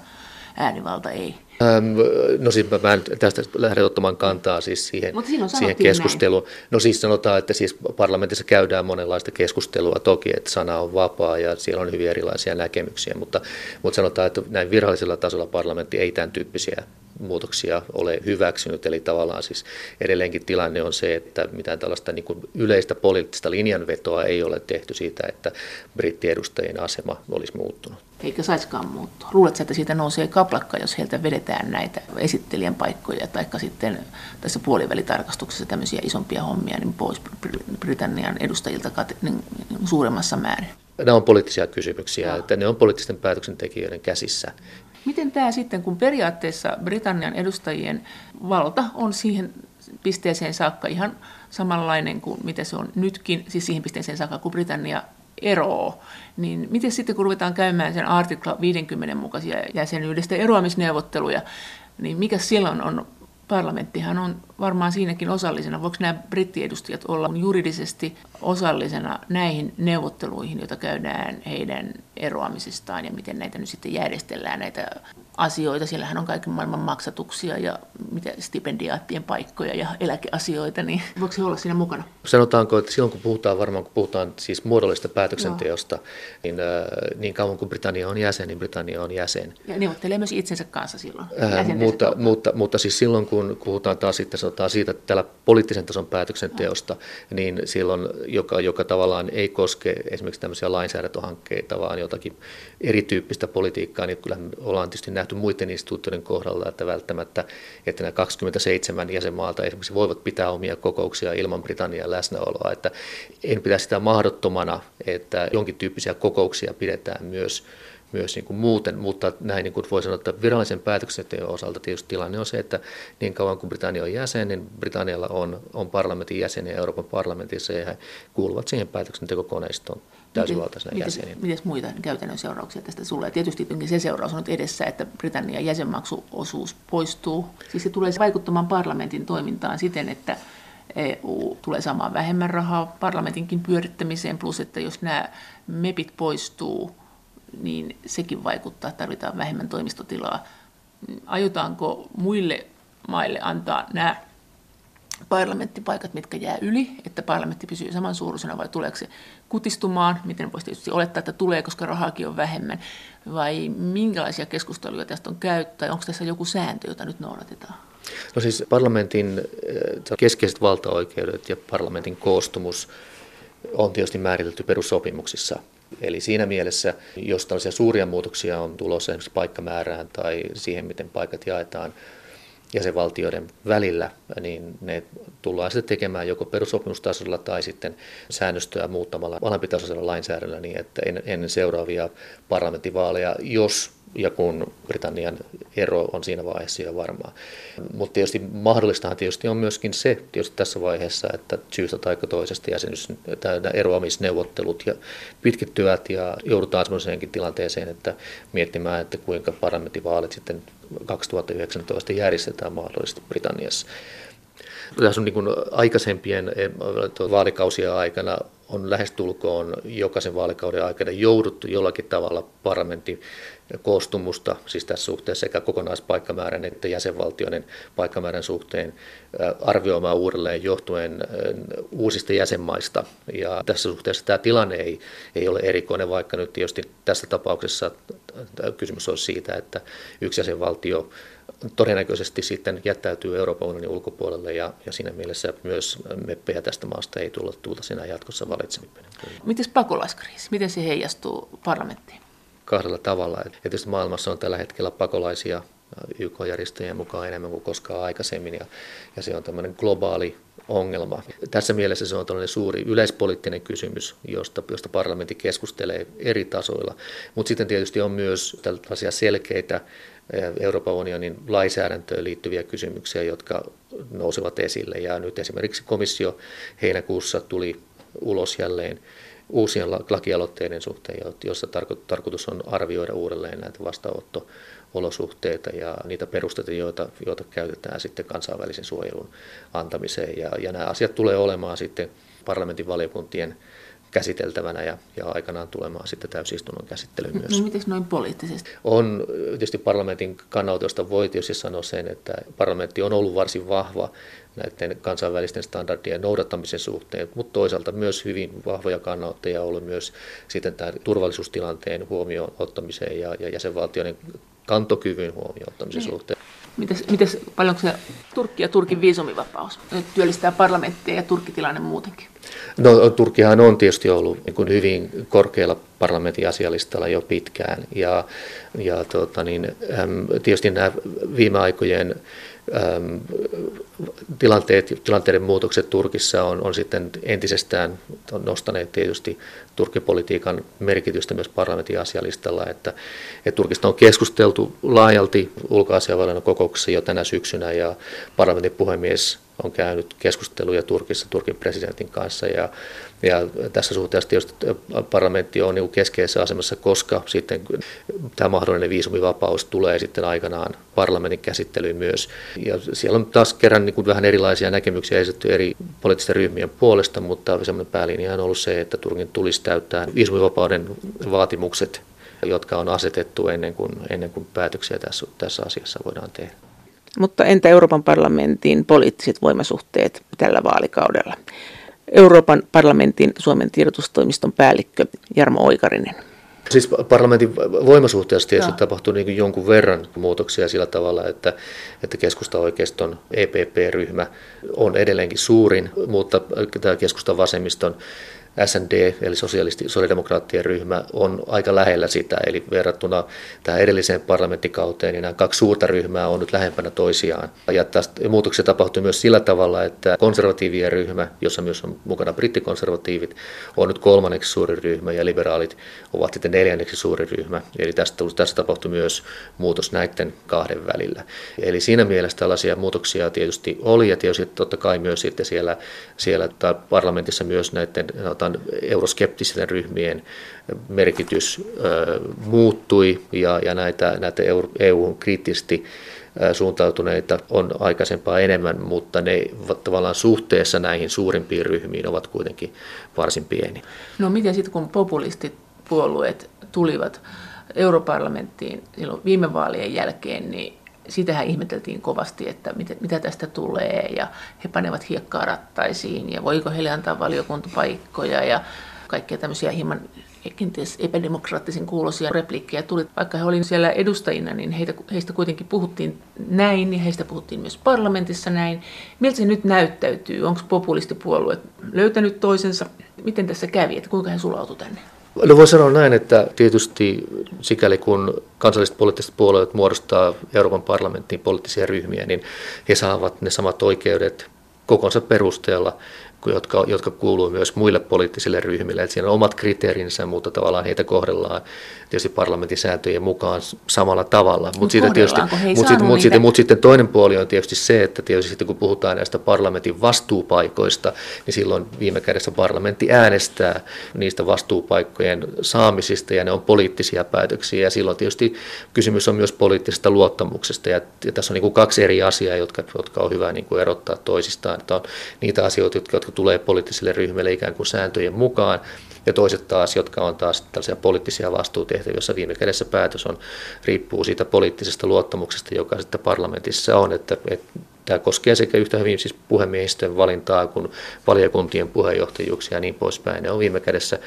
äänivalta ei. Ähm, no siis mä en tästä lähde ottamaan kantaa siis siihen, siihen keskusteluun. Näin. No siis sanotaan, että siis parlamentissa käydään monenlaista keskustelua toki, että sana on vapaa ja siellä on hyvin erilaisia näkemyksiä, mutta, mutta sanotaan, että näin virallisella tasolla parlamentti ei tämän tyyppisiä muutoksia ole hyväksynyt. Eli tavallaan siis edelleenkin tilanne on se, että mitään tällaista niin kuin yleistä poliittista linjanvetoa ei ole tehty siitä, että brittiedustajien asema olisi muuttunut. Eikä saisikaan muuttua. Luuletko, että siitä nousee kaplakka, jos heiltä vedetään näitä esittelijän paikkoja, tai sitten tässä puolivälitarkastuksessa tämmöisiä isompia hommia niin pois Britannian edustajilta niin suuremmassa määrin? Nämä on poliittisia kysymyksiä, Joo. että ne on poliittisten päätöksentekijöiden käsissä. Miten tämä sitten, kun periaatteessa Britannian edustajien valta on siihen pisteeseen saakka ihan samanlainen kuin mitä se on nytkin, siis siihen pisteeseen saakka, kun Britannia eroo, niin miten sitten kun ruvetaan käymään sen artikla 50 mukaisia jäsenyydestä eroamisneuvotteluja, niin mikä silloin on parlamenttihan on varmaan siinäkin osallisena. Voiko nämä brittiedustajat olla juridisesti osallisena näihin neuvotteluihin, joita käydään heidän eroamisestaan ja miten näitä nyt sitten järjestellään, näitä asioita. Siellähän on kaiken maailman maksatuksia ja mitä stipendiaattien paikkoja ja eläkeasioita, niin voiko se olla siinä mukana? Sanotaanko, että silloin kun puhutaan, varmaan kun puhutaan siis muodollista päätöksenteosta, Joo. niin äh, niin kauan kuin Britannia on jäsen, niin Britannia on jäsen. Ja neuvottelee myös itsensä kanssa silloin. Äh, mutta, mutta, mutta siis silloin kun puhutaan taas sitten sanotaan siitä, tällä poliittisen tason päätöksenteosta, niin silloin, joka, joka tavallaan ei koske esimerkiksi tämmöisiä lainsäädäntöhankkeita, vaan jotakin erityyppistä politiikkaa, niin kyllä ollaan tietysti nähty muiden instituutioiden kohdalla, että välttämättä, että nämä 27 jäsenmaalta esimerkiksi voivat pitää omia kokouksia ilman Britannian läsnäoloa, että en pidä sitä mahdottomana, että jonkin tyyppisiä kokouksia pidetään myös myös niin kuin muuten, mutta näin niin kuin voi sanoa, että virallisen päätöksenteon osalta tietysti tilanne on se, että niin kauan kuin Britannia on jäsen, niin Britannialla on, on parlamentin jäseniä Euroopan parlamentissa ja he kuuluvat siihen päätöksentekokoneistoon täysivaltaisena miten, jäseninä. Miten muita käytännön seurauksia tästä tulee? Tietysti se seuraus on nyt edessä, että Britannian jäsenmaksuosuus poistuu. Siis se tulee vaikuttamaan parlamentin toimintaan siten, että EU tulee saamaan vähemmän rahaa parlamentinkin pyörittämiseen, plus että jos nämä MEPit poistuu, niin sekin vaikuttaa, tarvitaan vähemmän toimistotilaa. Aiotaanko muille maille antaa nämä parlamenttipaikat, mitkä jää yli, että parlamentti pysyy samansuuruisena vai tuleeko se kutistumaan, miten voisi tietysti olettaa, että tulee, koska rahaakin on vähemmän, vai minkälaisia keskusteluja tästä on käyttää, onko tässä joku sääntö, jota nyt noudatetaan? No siis parlamentin äh, keskeiset valtaoikeudet ja parlamentin koostumus on tietysti määritelty perussopimuksissa. Eli siinä mielessä, jos tällaisia suuria muutoksia on tulossa esimerkiksi paikkamäärään tai siihen, miten paikat jaetaan jäsenvaltioiden välillä, niin ne tullaan sitten tekemään joko perussopimustasolla tai sitten säännöstöä muuttamalla alempitasoisella lainsäädännöllä niin, että ennen seuraavia parlamenttivaaleja, jos ja kun Britannian ero on siinä vaiheessa jo varmaa. Mutta tietysti mahdollistahan tietysti on myöskin se tietysti tässä vaiheessa, että syystä tai toisesta jäsenyys, eroamisneuvottelut ja pitkittyvät ja joudutaan sellaiseenkin tilanteeseen, että miettimään, että kuinka parlamenttivaalit sitten 2019 järjestetään mahdollisesti Britanniassa. Tässä on niin aikaisempien eh, vaalikausien aikana on lähestulkoon jokaisen vaalikauden aikana jouduttu jollakin tavalla parlamentin koostumusta, siis tässä suhteessa sekä kokonaispaikkamäärän että jäsenvaltioiden paikkamäärän suhteen arvioimaan uudelleen johtuen uusista jäsenmaista. Ja tässä suhteessa tämä tilanne ei, ei ole erikoinen, vaikka nyt tietysti tässä tapauksessa kysymys on siitä, että yksi jäsenvaltio todennäköisesti sitten jättäytyy Euroopan unionin ulkopuolelle ja, ja siinä mielessä myös meppejä tästä maasta ei tulla tulta sinä jatkossa valitsemaan. Miten pakolaiskriisi, miten se heijastuu parlamenttiin? Kahdella tavalla. Tietysti maailmassa on tällä hetkellä pakolaisia YK-järjestöjen mukaan enemmän kuin koskaan aikaisemmin ja, ja se on tämmöinen globaali ongelma. Tässä mielessä se on tällainen suuri yleispoliittinen kysymys, josta, josta parlamentti keskustelee eri tasoilla. Mutta sitten tietysti on myös tällaisia selkeitä Euroopan unionin lainsäädäntöön liittyviä kysymyksiä, jotka nousevat esille. Ja nyt esimerkiksi komissio heinäkuussa tuli ulos jälleen uusien lakialoitteiden suhteen, jossa tarkoitus on arvioida uudelleen näitä vastaanotto-olosuhteita ja niitä perusteita, joita, joita käytetään sitten kansainvälisen suojelun antamiseen. Ja, ja nämä asiat tulee olemaan sitten parlamentin valiokuntien käsiteltävänä ja, ja aikanaan tulemaan sitten täysistunnon käsittelyyn myös. No, miten noin poliittisesti? On tietysti parlamentin kannalta, josta voi tietysti sanoa sen, että parlamentti on ollut varsin vahva näiden kansainvälisten standardien noudattamisen suhteen, mutta toisaalta myös hyvin vahvoja kannattajia on ollut myös sitten tämän turvallisuustilanteen huomioon ottamiseen ja, ja jäsenvaltioiden kantokyvyn huomioon ottamisen niin. suhteen. Mites, mites paljonko se Turkki ja Turkin viisumivapaus työllistää parlamenttia ja Turkkitilanne muutenkin? No Turkkihan on tietysti ollut niin kuin hyvin korkealla parlamentin asialistalla jo pitkään ja, ja tota niin, tietysti nämä viime aikojen tilanteet, tilanteiden muutokset Turkissa on, on sitten entisestään nostaneet tietysti Turkkipolitiikan merkitystä myös parlamentin asialistalla, että, että Turkista on keskusteltu laajalti ulkoasianvaliokunnan kokouksessa jo tänä syksynä ja parlamentin puhemies on käynyt keskusteluja Turkissa Turkin presidentin kanssa ja, ja tässä suhteessa tietysti parlamentti on niin keskeisessä asemassa, koska sitten tämä mahdollinen viisumivapaus tulee sitten aikanaan parlamentin käsittelyyn myös. Ja siellä on taas kerran niin kuin vähän erilaisia näkemyksiä esitetty eri poliittisten ryhmien puolesta, mutta semmoinen päälinja on ollut se, että Turkin tulisi täyttää viisumivapauden vaatimukset jotka on asetettu ennen kuin, ennen kuin päätöksiä tässä, tässä asiassa voidaan tehdä. Mutta entä Euroopan parlamentin poliittiset voimasuhteet tällä vaalikaudella? Euroopan parlamentin Suomen tiedotustoimiston päällikkö Jarmo Oikarinen. Siis parlamentin voimasuhteessa tietysti tapahtuu niin jonkun verran muutoksia sillä tavalla, että, että keskusta-oikeiston EPP-ryhmä on edelleenkin suurin, mutta tämä keskusta-vasemmiston SND, eli sosialisti, sosiaalidemokraattien ryhmä, on aika lähellä sitä, eli verrattuna tähän edelliseen parlamenttikauteen, niin nämä kaksi suurta ryhmää on nyt lähempänä toisiaan. Ja tästä muutoksia tapahtuu myös sillä tavalla, että konservatiivien ryhmä, jossa myös on mukana brittikonservatiivit, on nyt kolmanneksi suuri ryhmä, ja liberaalit ovat sitten neljänneksi suuri ryhmä. Eli tästä, tässä tapahtui myös muutos näiden kahden välillä. Eli siinä mielessä tällaisia muutoksia tietysti oli, ja tietysti totta kai myös sitten siellä, siellä parlamentissa myös näiden euroskeptisten ryhmien merkitys muuttui ja, ja näitä, näitä EU kriittisesti suuntautuneita on aikaisempaa enemmän, mutta ne tavallaan suhteessa näihin suurimpiin ryhmiin ovat kuitenkin varsin pieni. No miten sitten kun populistipuolueet tulivat europarlamenttiin silloin viime vaalien jälkeen, niin sitähän ihmeteltiin kovasti, että mitä, mitä tästä tulee ja he panevat hiekkaa rattaisiin ja voiko heille antaa valiokuntapaikkoja ja kaikkia tämmöisiä hieman kenties epädemokraattisen kuulosia repliikkejä tuli. Vaikka he olivat siellä edustajina, niin heitä, heistä kuitenkin puhuttiin näin ja heistä puhuttiin myös parlamentissa näin. Miltä se nyt näyttäytyy? Onko populistipuolueet löytänyt toisensa? Miten tässä kävi, että kuinka he sulautuivat tänne? No voi sanoa näin, että tietysti sikäli kun kansalliset poliittiset puolueet muodostaa Euroopan parlamenttiin poliittisia ryhmiä, niin he saavat ne samat oikeudet kokonsa perusteella jotka, jotka kuuluu myös muille poliittisille ryhmille. Että siinä on omat kriteerinsä, mutta tavallaan heitä kohdellaan tietysti parlamentin sääntöjen mukaan samalla tavalla. Mutta mut tietysti, mut sitten, mut sitten, mut sitten toinen puoli on tietysti se, että tietysti sitten kun puhutaan näistä parlamentin vastuupaikoista, niin silloin viime kädessä parlamentti äänestää niistä vastuupaikkojen saamisista ja ne on poliittisia päätöksiä ja silloin tietysti kysymys on myös poliittisesta luottamuksesta ja, ja tässä on niin kuin kaksi eri asiaa, jotka, jotka on hyvä niin kuin erottaa toisistaan. Että on niitä asioita, jotka, jotka tulee poliittisille ryhmille ikään kuin sääntöjen mukaan ja toiset taas, jotka on taas tällaisia poliittisia vastuutehtäviä, joissa viime kädessä päätös on, riippuu siitä poliittisesta luottamuksesta, joka sitten parlamentissa on, että, että Tämä koskee sekä yhtä hyvin siis puhemiehistön valintaa kuin valiokuntien puheenjohtajuuksia ja niin poispäin. Ne on viime kädessä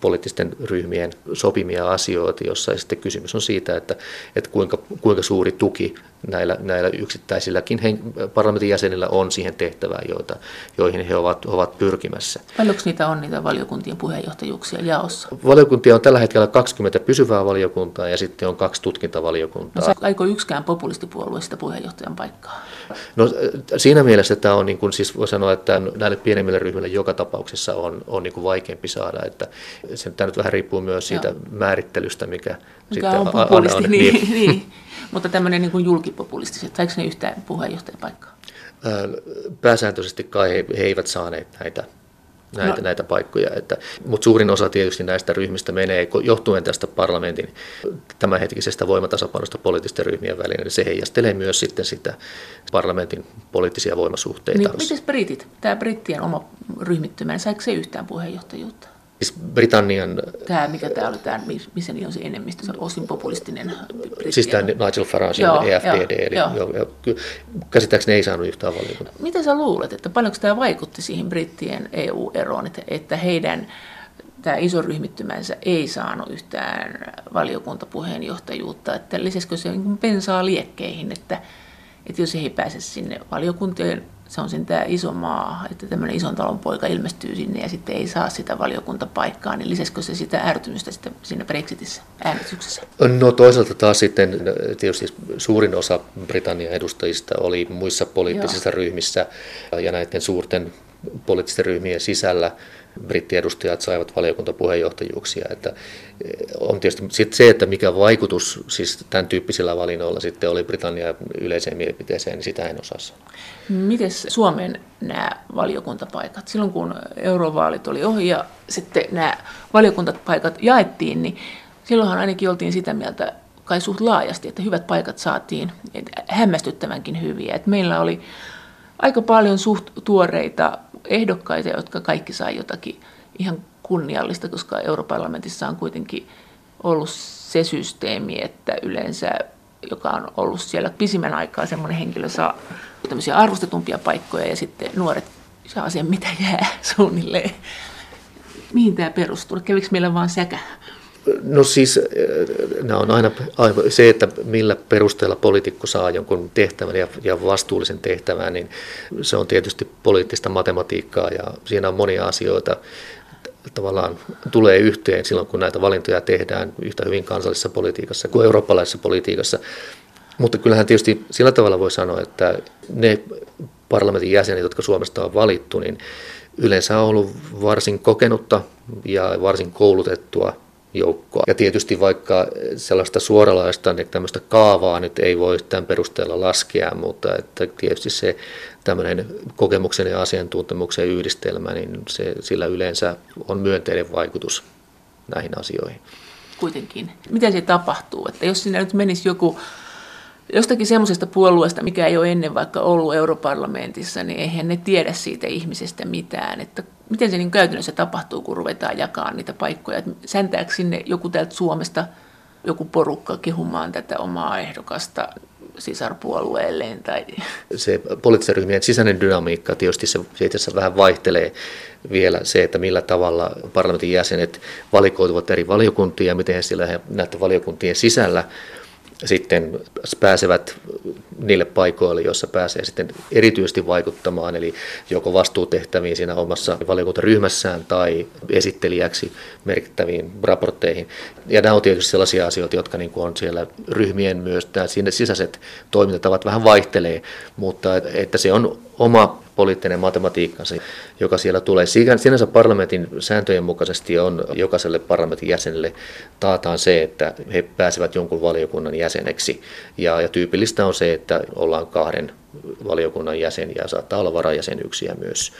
poliittisten ryhmien sopimia asioita, jossa sitten kysymys on siitä, että, että kuinka, kuinka suuri tuki näillä, näillä yksittäisilläkin hen, parlamentin jäsenillä on siihen tehtävään, joita, joihin he ovat, ovat pyrkimässä. Paljonko niitä on niitä valiokuntien puheenjohtajuuksia jaossa? Valiokuntia on tällä hetkellä 20 pysyvää valiokuntaa ja sitten on kaksi tutkintavaliokuntaa. No, aiko yksikään populistipuolue sitä puheenjohtajan paikkaa? No siinä mielessä tämä on, niin kuin, siis voi sanoa, että näille pienemmille ryhmille joka tapauksessa on, on niin kuin vaikeampi saada, että se tämä nyt vähän riippuu myös siitä Joo. määrittelystä, mikä, mikä sitten on populisti, on, niin, niin. niin. Mutta tämmöinen niin julkipopulistiset, saiko ne yhtään puheenjohtajan paikkaa? Pääsääntöisesti kai he, he eivät saaneet näitä näitä, no. näitä paikkoja. Että, mutta suurin osa tietysti näistä ryhmistä menee johtuen tästä parlamentin tämänhetkisestä voimatasapainosta poliittisten ryhmien välillä, niin se heijastelee myös sitten sitä parlamentin poliittisia voimasuhteita. Niin, miten britit, tämä brittien oma ryhmittymä, saiko se yhtään puheenjohtajuutta? Siis Britannian... Tämä, mikä tämä oli, tämä, missä niin on se enemmistö, se on osin populistinen. Brittien. Siis tämä Nigel Farage joo, EFDD, eli joo. Joo, joo, käsittääkseni ei saanut yhtään valiokuntaa. Mitä sä luulet, että paljonko tämä vaikutti siihen brittien EU-eroon, että, että heidän tämä iso ryhmittymänsä ei saanut yhtään valiokuntapuheenjohtajuutta, että lisäskö se niin pensaa liekkeihin, että, että jos ei pääse sinne valiokuntien se on tämä iso maa, että tämmöinen ison talon poika ilmestyy sinne ja sitten ei saa sitä valiokuntapaikkaa, niin lisäskö se sitä ärtymystä sitten siinä Brexitissä äänestyksessä? No toisaalta taas sitten tietysti suurin osa Britannian edustajista oli muissa poliittisissa Joo. ryhmissä ja näiden suurten poliittisten ryhmien sisällä brittiedustajat saivat valiokuntapuheenjohtajuuksia. Että eh, on tietysti sit se, että mikä vaikutus siis tämän tyyppisillä valinnoilla sitten oli Britannian yleiseen mielipiteeseen, niin sitä en osaa. Miten Suomen nämä valiokuntapaikat? Silloin kun eurovaalit oli ohi ja sitten nämä valiokuntapaikat jaettiin, niin silloinhan ainakin oltiin sitä mieltä kai suht laajasti, että hyvät paikat saatiin hämmästyttävänkin hyviä. Että meillä oli aika paljon suht tuoreita ehdokkaita, jotka kaikki sai jotakin ihan kunniallista, koska europarlamentissa on kuitenkin ollut se systeemi, että yleensä, joka on ollut siellä pisimmän aikaa, semmoinen henkilö saa tämmöisiä arvostetumpia paikkoja ja sitten nuoret saa sen mitä jää suunnilleen. Mihin tämä perustuu? Kävikö meillä vaan säkä? No siis äh, nämä on aina se, että millä perusteella poliitikko saa jonkun tehtävän ja, ja vastuullisen tehtävän, niin se on tietysti poliittista matematiikkaa ja siinä on monia asioita tavallaan tulee yhteen silloin, kun näitä valintoja tehdään yhtä hyvin kansallisessa politiikassa kuin eurooppalaisessa politiikassa. Mutta kyllähän tietysti sillä tavalla voi sanoa, että ne parlamentin jäsenet, jotka Suomesta on valittu, niin yleensä on ollut varsin kokenutta ja varsin koulutettua joukkoa. Ja tietysti vaikka sellaista suoralaista niin tämmöistä kaavaa nyt ei voi tämän perusteella laskea, mutta että tietysti se tämmöinen kokemuksen ja asiantuntemuksen yhdistelmä, niin se, sillä yleensä on myönteinen vaikutus näihin asioihin. Kuitenkin. Miten se tapahtuu? Että jos sinne nyt menisi joku jostakin semmoisesta puolueesta, mikä ei ole ennen vaikka ollut europarlamentissa, niin eihän ne tiedä siitä ihmisestä mitään. Että miten se niin käytännössä tapahtuu, kun ruvetaan jakamaan niitä paikkoja? Säntääkö sinne joku täältä Suomesta, joku porukka kehumaan tätä omaa ehdokasta sisarpuolueelleen? Tai... Se poliittisen ryhmien sisäinen dynamiikka tietysti se, se itse asiassa vähän vaihtelee vielä se, että millä tavalla parlamentin jäsenet valikoituvat eri valiokuntiin ja miten he siellä näiden valiokuntien sisällä sitten pääsevät niille paikoille, joissa pääsee sitten erityisesti vaikuttamaan, eli joko vastuutehtäviin siinä omassa valiokuntaryhmässään tai esittelijäksi merkittäviin raportteihin. Ja nämä on tietysti sellaisia asioita, jotka niin kuin on siellä ryhmien myös, sinne sisäiset toimintatavat vähän vaihtelee, mutta että se on oma poliittinen matematiikkansa, joka siellä tulee. Sinänsä parlamentin sääntöjen mukaisesti on jokaiselle parlamentin jäsenelle taataan se, että he pääsevät jonkun valiokunnan jäseneksi. Ja, ja tyypillistä on se, että ollaan kahden valiokunnan jäseniä ja saattaa olla varajäsenyksiä myös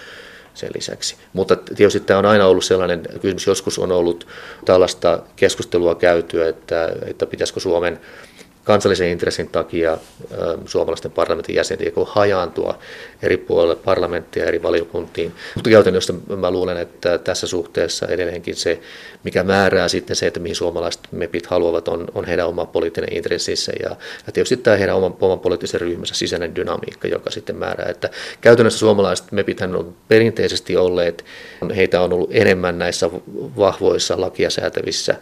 sen lisäksi. Mutta tietysti tämä on aina ollut sellainen kysymys, joskus on ollut tällaista keskustelua käytyä, että, että pitäisikö Suomen kansallisen intressin takia suomalaisten parlamentin jäsenten hajaantua eri puolille parlamenttia eri valiokuntiin. Mutta käytännössä mä luulen, että tässä suhteessa edelleenkin se, mikä määrää sitten se, että mihin suomalaiset mepit haluavat, on, on heidän oma poliittinen intressissä ja, ja tietysti tämä heidän oman, oman poliittisen ryhmänsä sisäinen dynamiikka, joka sitten määrää, että käytännössä suomalaiset mepit on perinteisesti olleet, heitä on ollut enemmän näissä vahvoissa lakia säätävissä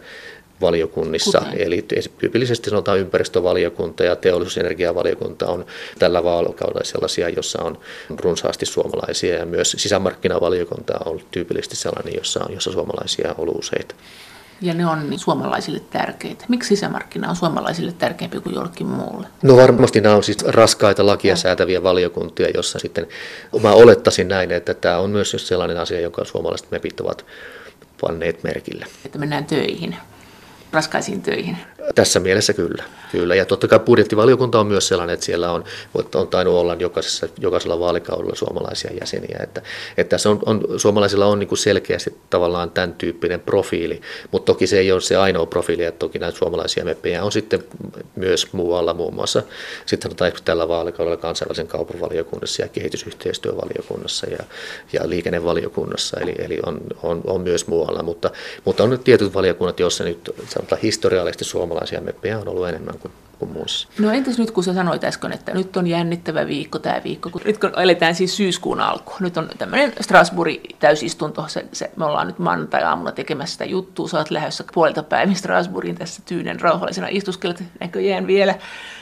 valiokunnissa. Kuten? Eli tyypillisesti sanotaan ympäristövaliokunta ja teollisuusenergiavaliokunta on tällä vaalikaudella sellaisia, jossa on runsaasti suomalaisia ja myös sisämarkkinavaliokunta on ollut tyypillisesti sellainen, jossa on, jossa suomalaisia on ollut useita. Ja ne on suomalaisille tärkeitä. Miksi sisämarkkina on suomalaisille tärkeämpi kuin jollekin muulle? No varmasti nämä on siis raskaita lakia säätäviä valiokuntia, jossa sitten mä olettaisin näin, että tämä on myös sellainen asia, jonka suomalaiset mepit ovat panneet merkille. Että mennään töihin raskaisiin töihin. Tässä mielessä kyllä. Kyllä. Ja totta kai budjettivaliokunta on myös sellainen, että siellä on, on tainnut olla jokaisessa, jokaisella vaalikaudella suomalaisia jäseniä. Että, että tässä on, on, suomalaisilla on niin kuin selkeästi tavallaan tämän tyyppinen profiili, mutta toki se ei ole se ainoa profiili, että toki näitä suomalaisia meppejä on sitten myös muualla, muun muassa sitten sanotaan tällä vaalikaudella kansainvälisen kaupan valiokunnassa ja kehitysyhteistyövaliokunnassa ja, ja liikennevaliokunnassa, eli, eli on, on, on, myös muualla, mutta, mutta on nyt tietyt valiokunnat, joissa nyt sanotaan historiallisesti suomalaisia meppejä on ollut enemmän kuin kuin muissa. No entäs nyt kun sä sanoit äsken, että nyt on jännittävä viikko tämä viikko, kun nyt kun eletään siis syyskuun alku. Nyt on tämmöinen Strasbourgin täysistunto, se, se, me ollaan nyt maanantai-aamuna tekemässä sitä juttua, sä oot lähdössä puolelta päivin Strasbourgin tässä tyynen rauhallisena istuskelet näköjään vielä,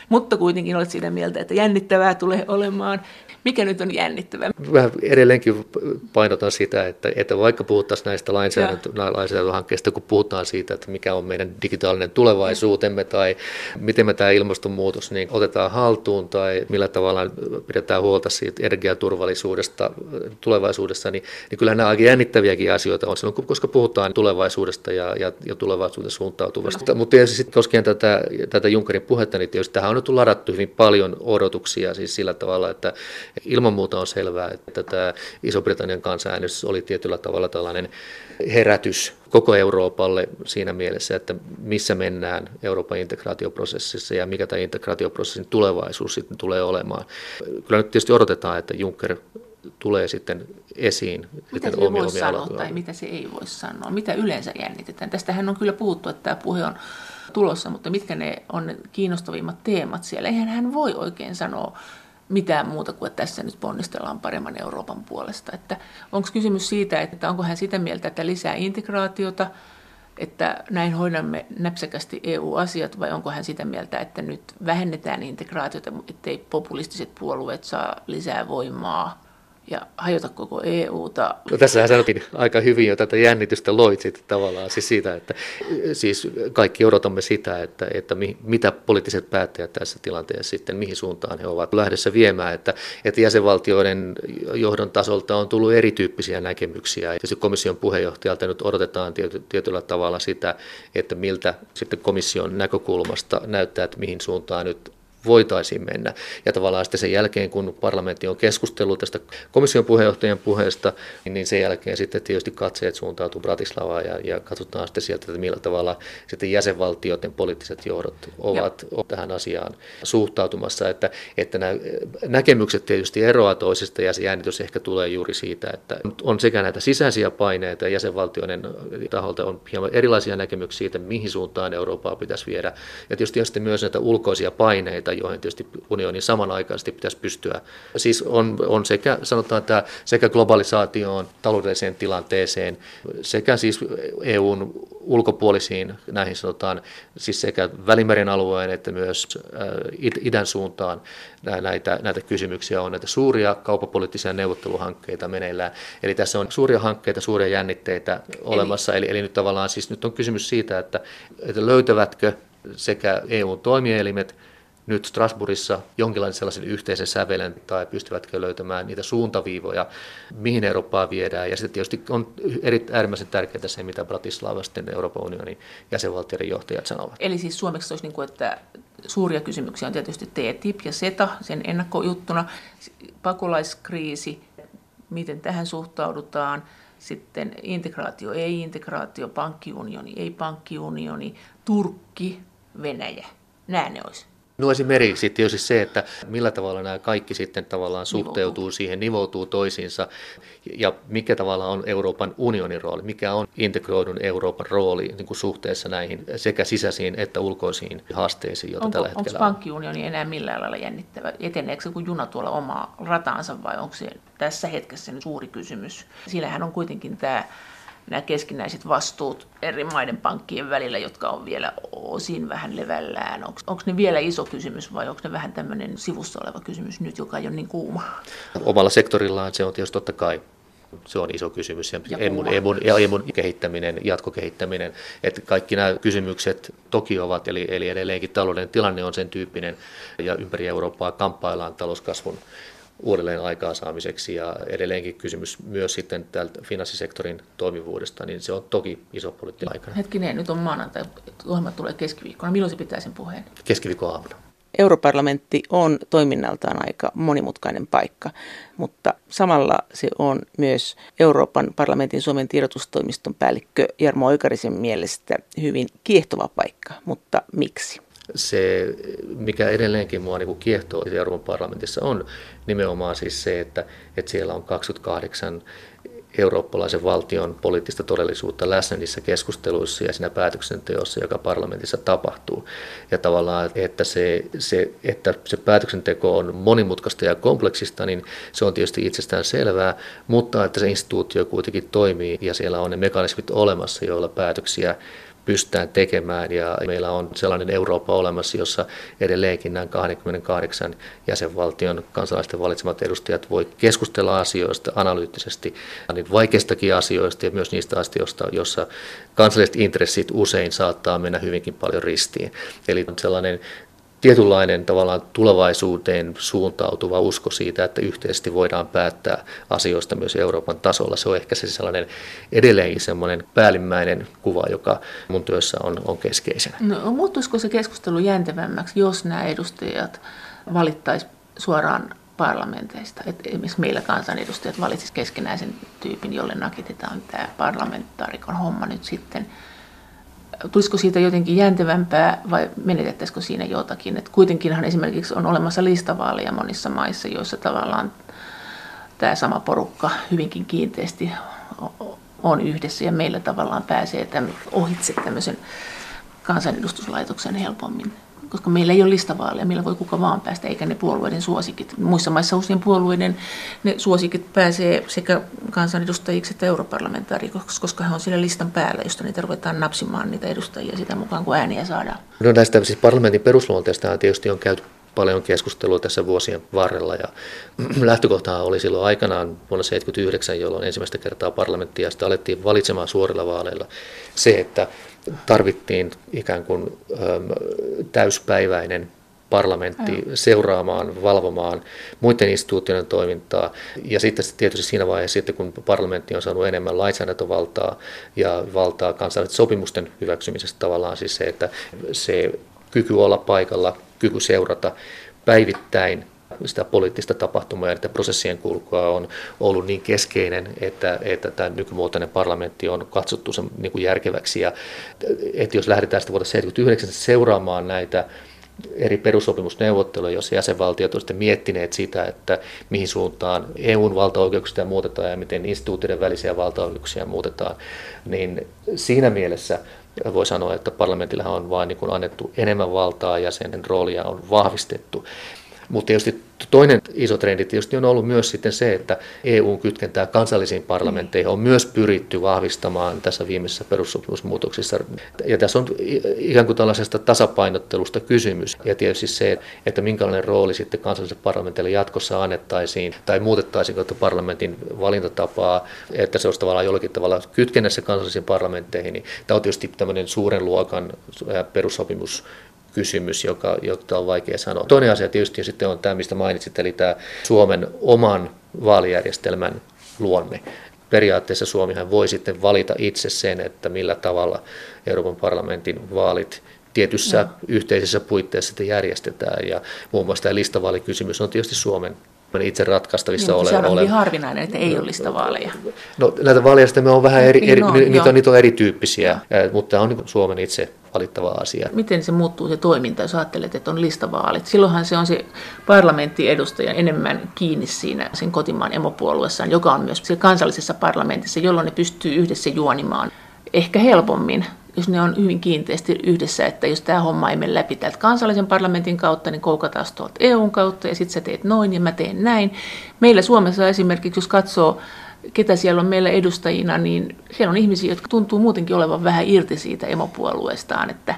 mutta kuitenkin olet siinä mieltä, että jännittävää tulee olemaan. Mikä nyt on jännittävää? Mä edelleenkin painotan sitä, että, että vaikka puhuttaisiin näistä lainsäädäntö, lainsäädäntöhankkeista, kun puhutaan siitä, että mikä on meidän digitaalinen tulevaisuutemme tai miten me tämä ilmastonmuutos niin otetaan haltuun tai millä tavalla pidetään huolta siitä energiaturvallisuudesta tulevaisuudessa, niin, niin kyllähän nämä aika jännittäviäkin asioita on silloin, koska puhutaan tulevaisuudesta ja, ja, ja tulevaisuuden suuntautuvasta. No. Mutta tietysti sitten koskien tätä, tätä Junckerin puhetta, niin tietysti tähän on nyt ladattu hyvin paljon odotuksia siis sillä tavalla, että ilman muuta on selvää, että tämä Iso-Britannian kansanäänestys oli tietyllä tavalla tällainen herätys koko Euroopalle siinä mielessä, että missä mennään Euroopan integraatioprosessissa ja mikä tämä integraatioprosessin tulevaisuus sitten tulee olemaan. Kyllä nyt tietysti odotetaan, että Juncker tulee sitten esiin. Mitä se voi sanoa tai mitä se ei voi sanoa? Mitä yleensä jännitetään? Tästähän on kyllä puhuttu, että tämä puhe on tulossa, mutta mitkä ne on ne kiinnostavimmat teemat siellä? Eihän hän voi oikein sanoa mitään muuta kuin, että tässä nyt ponnistellaan paremman Euroopan puolesta. Että onko kysymys siitä, että onko hän sitä mieltä, että lisää integraatiota, että näin hoidamme näpsäkästi EU-asiat, vai onko hän sitä mieltä, että nyt vähennetään integraatiota, ettei populistiset puolueet saa lisää voimaa ja hajota koko EUta. No, tässähän sanottiin aika hyvin jo tätä jännitystä loit sitten tavallaan siis siitä, että siis kaikki odotamme sitä, että, että mi, mitä poliittiset päättäjät tässä tilanteessa sitten, mihin suuntaan he ovat lähdössä viemään, että, että jäsenvaltioiden johdon tasolta on tullut erityyppisiä näkemyksiä. Tietysti komission puheenjohtajalta nyt odotetaan tiety, tietyllä tavalla sitä, että miltä sitten komission näkökulmasta näyttää, että mihin suuntaan nyt voitaisiin mennä. Ja tavallaan sitten sen jälkeen, kun parlamentti on keskustellut tästä komission puheenjohtajan puheesta, niin sen jälkeen sitten tietysti katseet suuntautuu Bratislavaan ja, ja katsotaan sitten sieltä, että millä tavalla sitten jäsenvaltioiden poliittiset johdot ovat ja. tähän asiaan suhtautumassa. Että, että nämä näkemykset tietysti eroavat toisista ja se jännitys ehkä tulee juuri siitä, että on sekä näitä sisäisiä paineita jäsenvaltioiden taholta on hieman erilaisia näkemyksiä siitä, mihin suuntaan Eurooppaa pitäisi viedä. Ja tietysti on sitten myös näitä ulkoisia paineita, joihin tietysti unionin samanaikaisesti pitäisi pystyä. Siis on, on sekä, sanotaan, että sekä globalisaatioon, taloudelliseen tilanteeseen, sekä siis EUn ulkopuolisiin näihin sanotaan, siis sekä Välimeren alueen että myös äh, idän suuntaan näitä, näitä kysymyksiä on, näitä suuria kaupapoliittisia neuvotteluhankkeita meneillään. Eli tässä on suuria hankkeita, suuria jännitteitä olemassa, eli, eli nyt tavallaan siis nyt on kysymys siitä, että, että löytävätkö sekä EUn toimielimet nyt Strasbourgissa jonkinlainen sellaisen yhteisen sävelen tai pystyvätkö löytämään niitä suuntaviivoja, mihin Eurooppaa viedään. Ja sitten tietysti on eri, äärimmäisen tärkeää se, mitä Bratislava sitten Euroopan unionin jäsenvaltioiden johtajat sanovat. Eli siis suomeksi olisi niin kuin, että suuria kysymyksiä on tietysti TTIP ja SETA sen ennakkojuttuna, pakolaiskriisi, miten tähän suhtaudutaan, sitten integraatio, ei integraatio, pankkiunioni, ei pankkiunioni, Turkki, Venäjä. Nämä ne olisi. No esimerkiksi tietysti se, että millä tavalla nämä kaikki sitten tavallaan suhteutuu nivoutuu. siihen, nivoutuu toisiinsa ja mikä tavalla on Euroopan unionin rooli, mikä on integroidun Euroopan rooli niin kuin suhteessa näihin sekä sisäisiin että ulkoisiin haasteisiin, joita onko, tällä hetkellä onko pankkiunioni enää millään lailla jännittävä? Eteneekö se kuin juna tuolla omaa rataansa vai onko se tässä hetkessä suuri kysymys? Sillähän on kuitenkin tämä nämä keskinäiset vastuut eri maiden pankkien välillä, jotka on vielä osin vähän levällään. Onko ne vielä iso kysymys vai onko ne vähän tämmöinen sivussa oleva kysymys nyt, joka ei ole niin kuuma? Omalla sektorillaan se on tietysti totta kai se on iso kysymys. Ja, ja emun, emun, ja emun kehittäminen, jatkokehittäminen, että kaikki nämä kysymykset toki ovat, eli, eli edelleenkin talouden tilanne on sen tyyppinen, ja ympäri Eurooppaa kamppaillaan talouskasvun uudelleen aikaansaamiseksi ja edelleenkin kysymys myös sitten tältä finanssisektorin toimivuudesta, niin se on toki iso poliittinen aikana. Hetkinen, nyt on maanantai, ohjelma tulee keskiviikkona. Milloin se pitää sen puheen? Keskiviikko aamuna. Europarlamentti on toiminnaltaan aika monimutkainen paikka, mutta samalla se on myös Euroopan parlamentin Suomen tiedotustoimiston päällikkö Jarmo Oikarisen mielestä hyvin kiehtova paikka, mutta miksi? Se, mikä edelleenkin mua niin kiehtoo Euroopan parlamentissa, on nimenomaan siis se, että, että siellä on 28 eurooppalaisen valtion poliittista todellisuutta läsnä niissä keskusteluissa ja siinä päätöksenteossa, joka parlamentissa tapahtuu. Ja tavallaan, että se, se, että se päätöksenteko on monimutkaista ja kompleksista, niin se on tietysti itsestään selvää, mutta että se instituutio kuitenkin toimii ja siellä on ne mekanismit olemassa, joilla päätöksiä pystytään tekemään ja meillä on sellainen Eurooppa olemassa, jossa edelleenkin nämä 28 jäsenvaltion kansalaisten valitsemat edustajat voi keskustella asioista analyyttisesti, niin vaikeistakin asioista ja myös niistä asioista, joissa kansalliset intressit usein saattaa mennä hyvinkin paljon ristiin. Eli sellainen tietynlainen tavallaan tulevaisuuteen suuntautuva usko siitä, että yhteisesti voidaan päättää asioista myös Euroopan tasolla. Se on ehkä se sellainen edelleenkin semmoinen päällimmäinen kuva, joka mun työssä on, on keskeisenä. No, muuttuisiko se keskustelu jäntevämmäksi, jos nämä edustajat valittaisiin suoraan parlamenteista. Et esimerkiksi meillä kansanedustajat valitsisivat keskenäisen tyypin, jolle nakitetaan tämä parlamentaarikon homma nyt sitten – tulisiko siitä jotenkin jäntevämpää vai menetettäisikö siinä jotakin. Et kuitenkinhan esimerkiksi on olemassa listavaaleja monissa maissa, joissa tavallaan tämä sama porukka hyvinkin kiinteästi on yhdessä ja meillä tavallaan pääsee ohitse tämmöisen kansanedustuslaitoksen helpommin koska meillä ei ole listavaaleja, millä voi kuka vaan päästä, eikä ne puolueiden suosikit. Muissa maissa usein puolueiden ne suosikit pääsee sekä kansanedustajiksi että europarlamentaarikoksi, koska he on siellä listan päällä, josta niitä ruvetaan napsimaan niitä edustajia sitä mukaan, kun ääniä saadaan. No näistä siis parlamentin perusluonteesta tietysti on käyty paljon keskustelua tässä vuosien varrella ja lähtökohtaa oli silloin aikanaan vuonna 1979, jolloin ensimmäistä kertaa parlamenttia sitä alettiin valitsemaan suorilla vaaleilla se, että tarvittiin ikään kuin täyspäiväinen parlamentti seuraamaan, valvomaan muiden instituutioiden toimintaa. Ja sitten tietysti siinä vaiheessa, sitten kun parlamentti on saanut enemmän lainsäädäntövaltaa ja valtaa kansallisten sopimusten hyväksymisestä tavallaan siis se, että se kyky olla paikalla, kyky seurata päivittäin sitä poliittista tapahtumaa ja prosessien kulkua on ollut niin keskeinen, että, että tämä nykymuotoinen parlamentti on katsottu sen niin kuin järkeväksi. Ja, että jos lähdetään sitä vuodesta 1979 seuraamaan näitä eri perussopimusneuvotteluja, joissa jäsenvaltiot ovat sitten miettineet sitä, että mihin suuntaan EUn valtaoikeuksia muutetaan ja miten instituutioiden välisiä valtaoikeuksia muutetaan, niin siinä mielessä voi sanoa, että parlamentilla on vain niin annettu enemmän valtaa ja sen roolia on vahvistettu. Mutta tietysti toinen iso trendi tietysti on ollut myös sitten se, että EUn kytkentää kansallisiin parlamentteihin on myös pyritty vahvistamaan tässä viimeisessä perussopimusmuutoksissa. Ja tässä on ikään kuin tällaisesta tasapainottelusta kysymys. Ja tietysti se, että minkälainen rooli sitten kansalliselle parlamentille jatkossa annettaisiin tai muutettaisiin kautta parlamentin valintatapaa, että se olisi tavallaan jollakin tavalla kytkennässä kansallisiin parlamentteihin. Niin tämä on tietysti tämmöinen suuren luokan perussopimus kysymys, joka, jota on vaikea sanoa. Toinen asia tietysti sitten on tämä, mistä mainitsit, eli tämä Suomen oman vaalijärjestelmän luonne. Periaatteessa Suomihan voi sitten valita itse sen, että millä tavalla Euroopan parlamentin vaalit tietyssä no. yhteisessä puitteissa sitten järjestetään. Ja muun muassa tämä listavaalikysymys on tietysti Suomen itse ratkaistavissa niin, ole. Se on ole. harvinainen, että ei ole listavaaleja. No näitä vaaleja on vähän eri, niin eri no, niitä, on, niitä on erityyppisiä, ja. mutta tämä on niin Suomen itse valittava asia. Miten se muuttuu se toiminta, jos ajattelet, että on listavaalit? Silloinhan se on se parlamenttiedustaja enemmän kiinni siinä sen kotimaan emopuolueessaan, joka on myös siellä kansallisessa parlamentissa, jolloin ne pystyy yhdessä juonimaan ehkä helpommin jos ne on hyvin kiinteästi yhdessä, että jos tämä homma ei mene läpi täältä kansallisen parlamentin kautta, niin koukataan tuolta EUn kautta ja sitten sä teet noin ja mä teen näin. Meillä Suomessa esimerkiksi, jos katsoo ketä siellä on meillä edustajina, niin siellä on ihmisiä, jotka tuntuu muutenkin olevan vähän irti siitä emopuolueestaan, että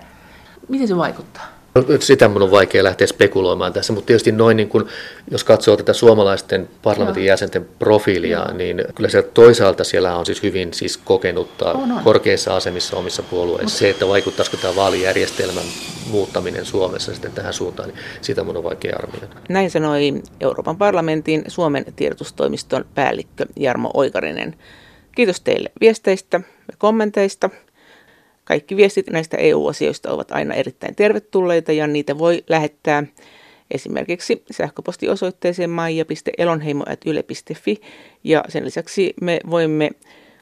miten se vaikuttaa? Sitä minun on vaikea lähteä spekuloimaan tässä, mutta tietysti noin, niin kun, jos katsoo tätä suomalaisten parlamentin no. jäsenten profiilia, no. niin kyllä siellä toisaalta siellä on siis hyvin siis kokenutta on, on. korkeissa asemissa omissa puolueissa. Mutta... Se, että vaikuttaisiko tämä vaalijärjestelmän muuttaminen Suomessa sitten tähän suuntaan, niin sitä minun on vaikea arvioida. Näin sanoi Euroopan parlamentin Suomen tiedotustoimiston päällikkö Jarmo Oikarinen. Kiitos teille viesteistä ja kommenteista. Kaikki viestit näistä EU-asioista ovat aina erittäin tervetulleita ja niitä voi lähettää esimerkiksi sähköpostiosoitteeseen maija.elonheimo.yle.fi ja sen lisäksi me voimme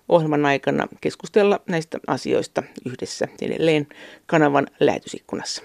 ohjelman aikana keskustella näistä asioista yhdessä edelleen kanavan lähetysikkunassa.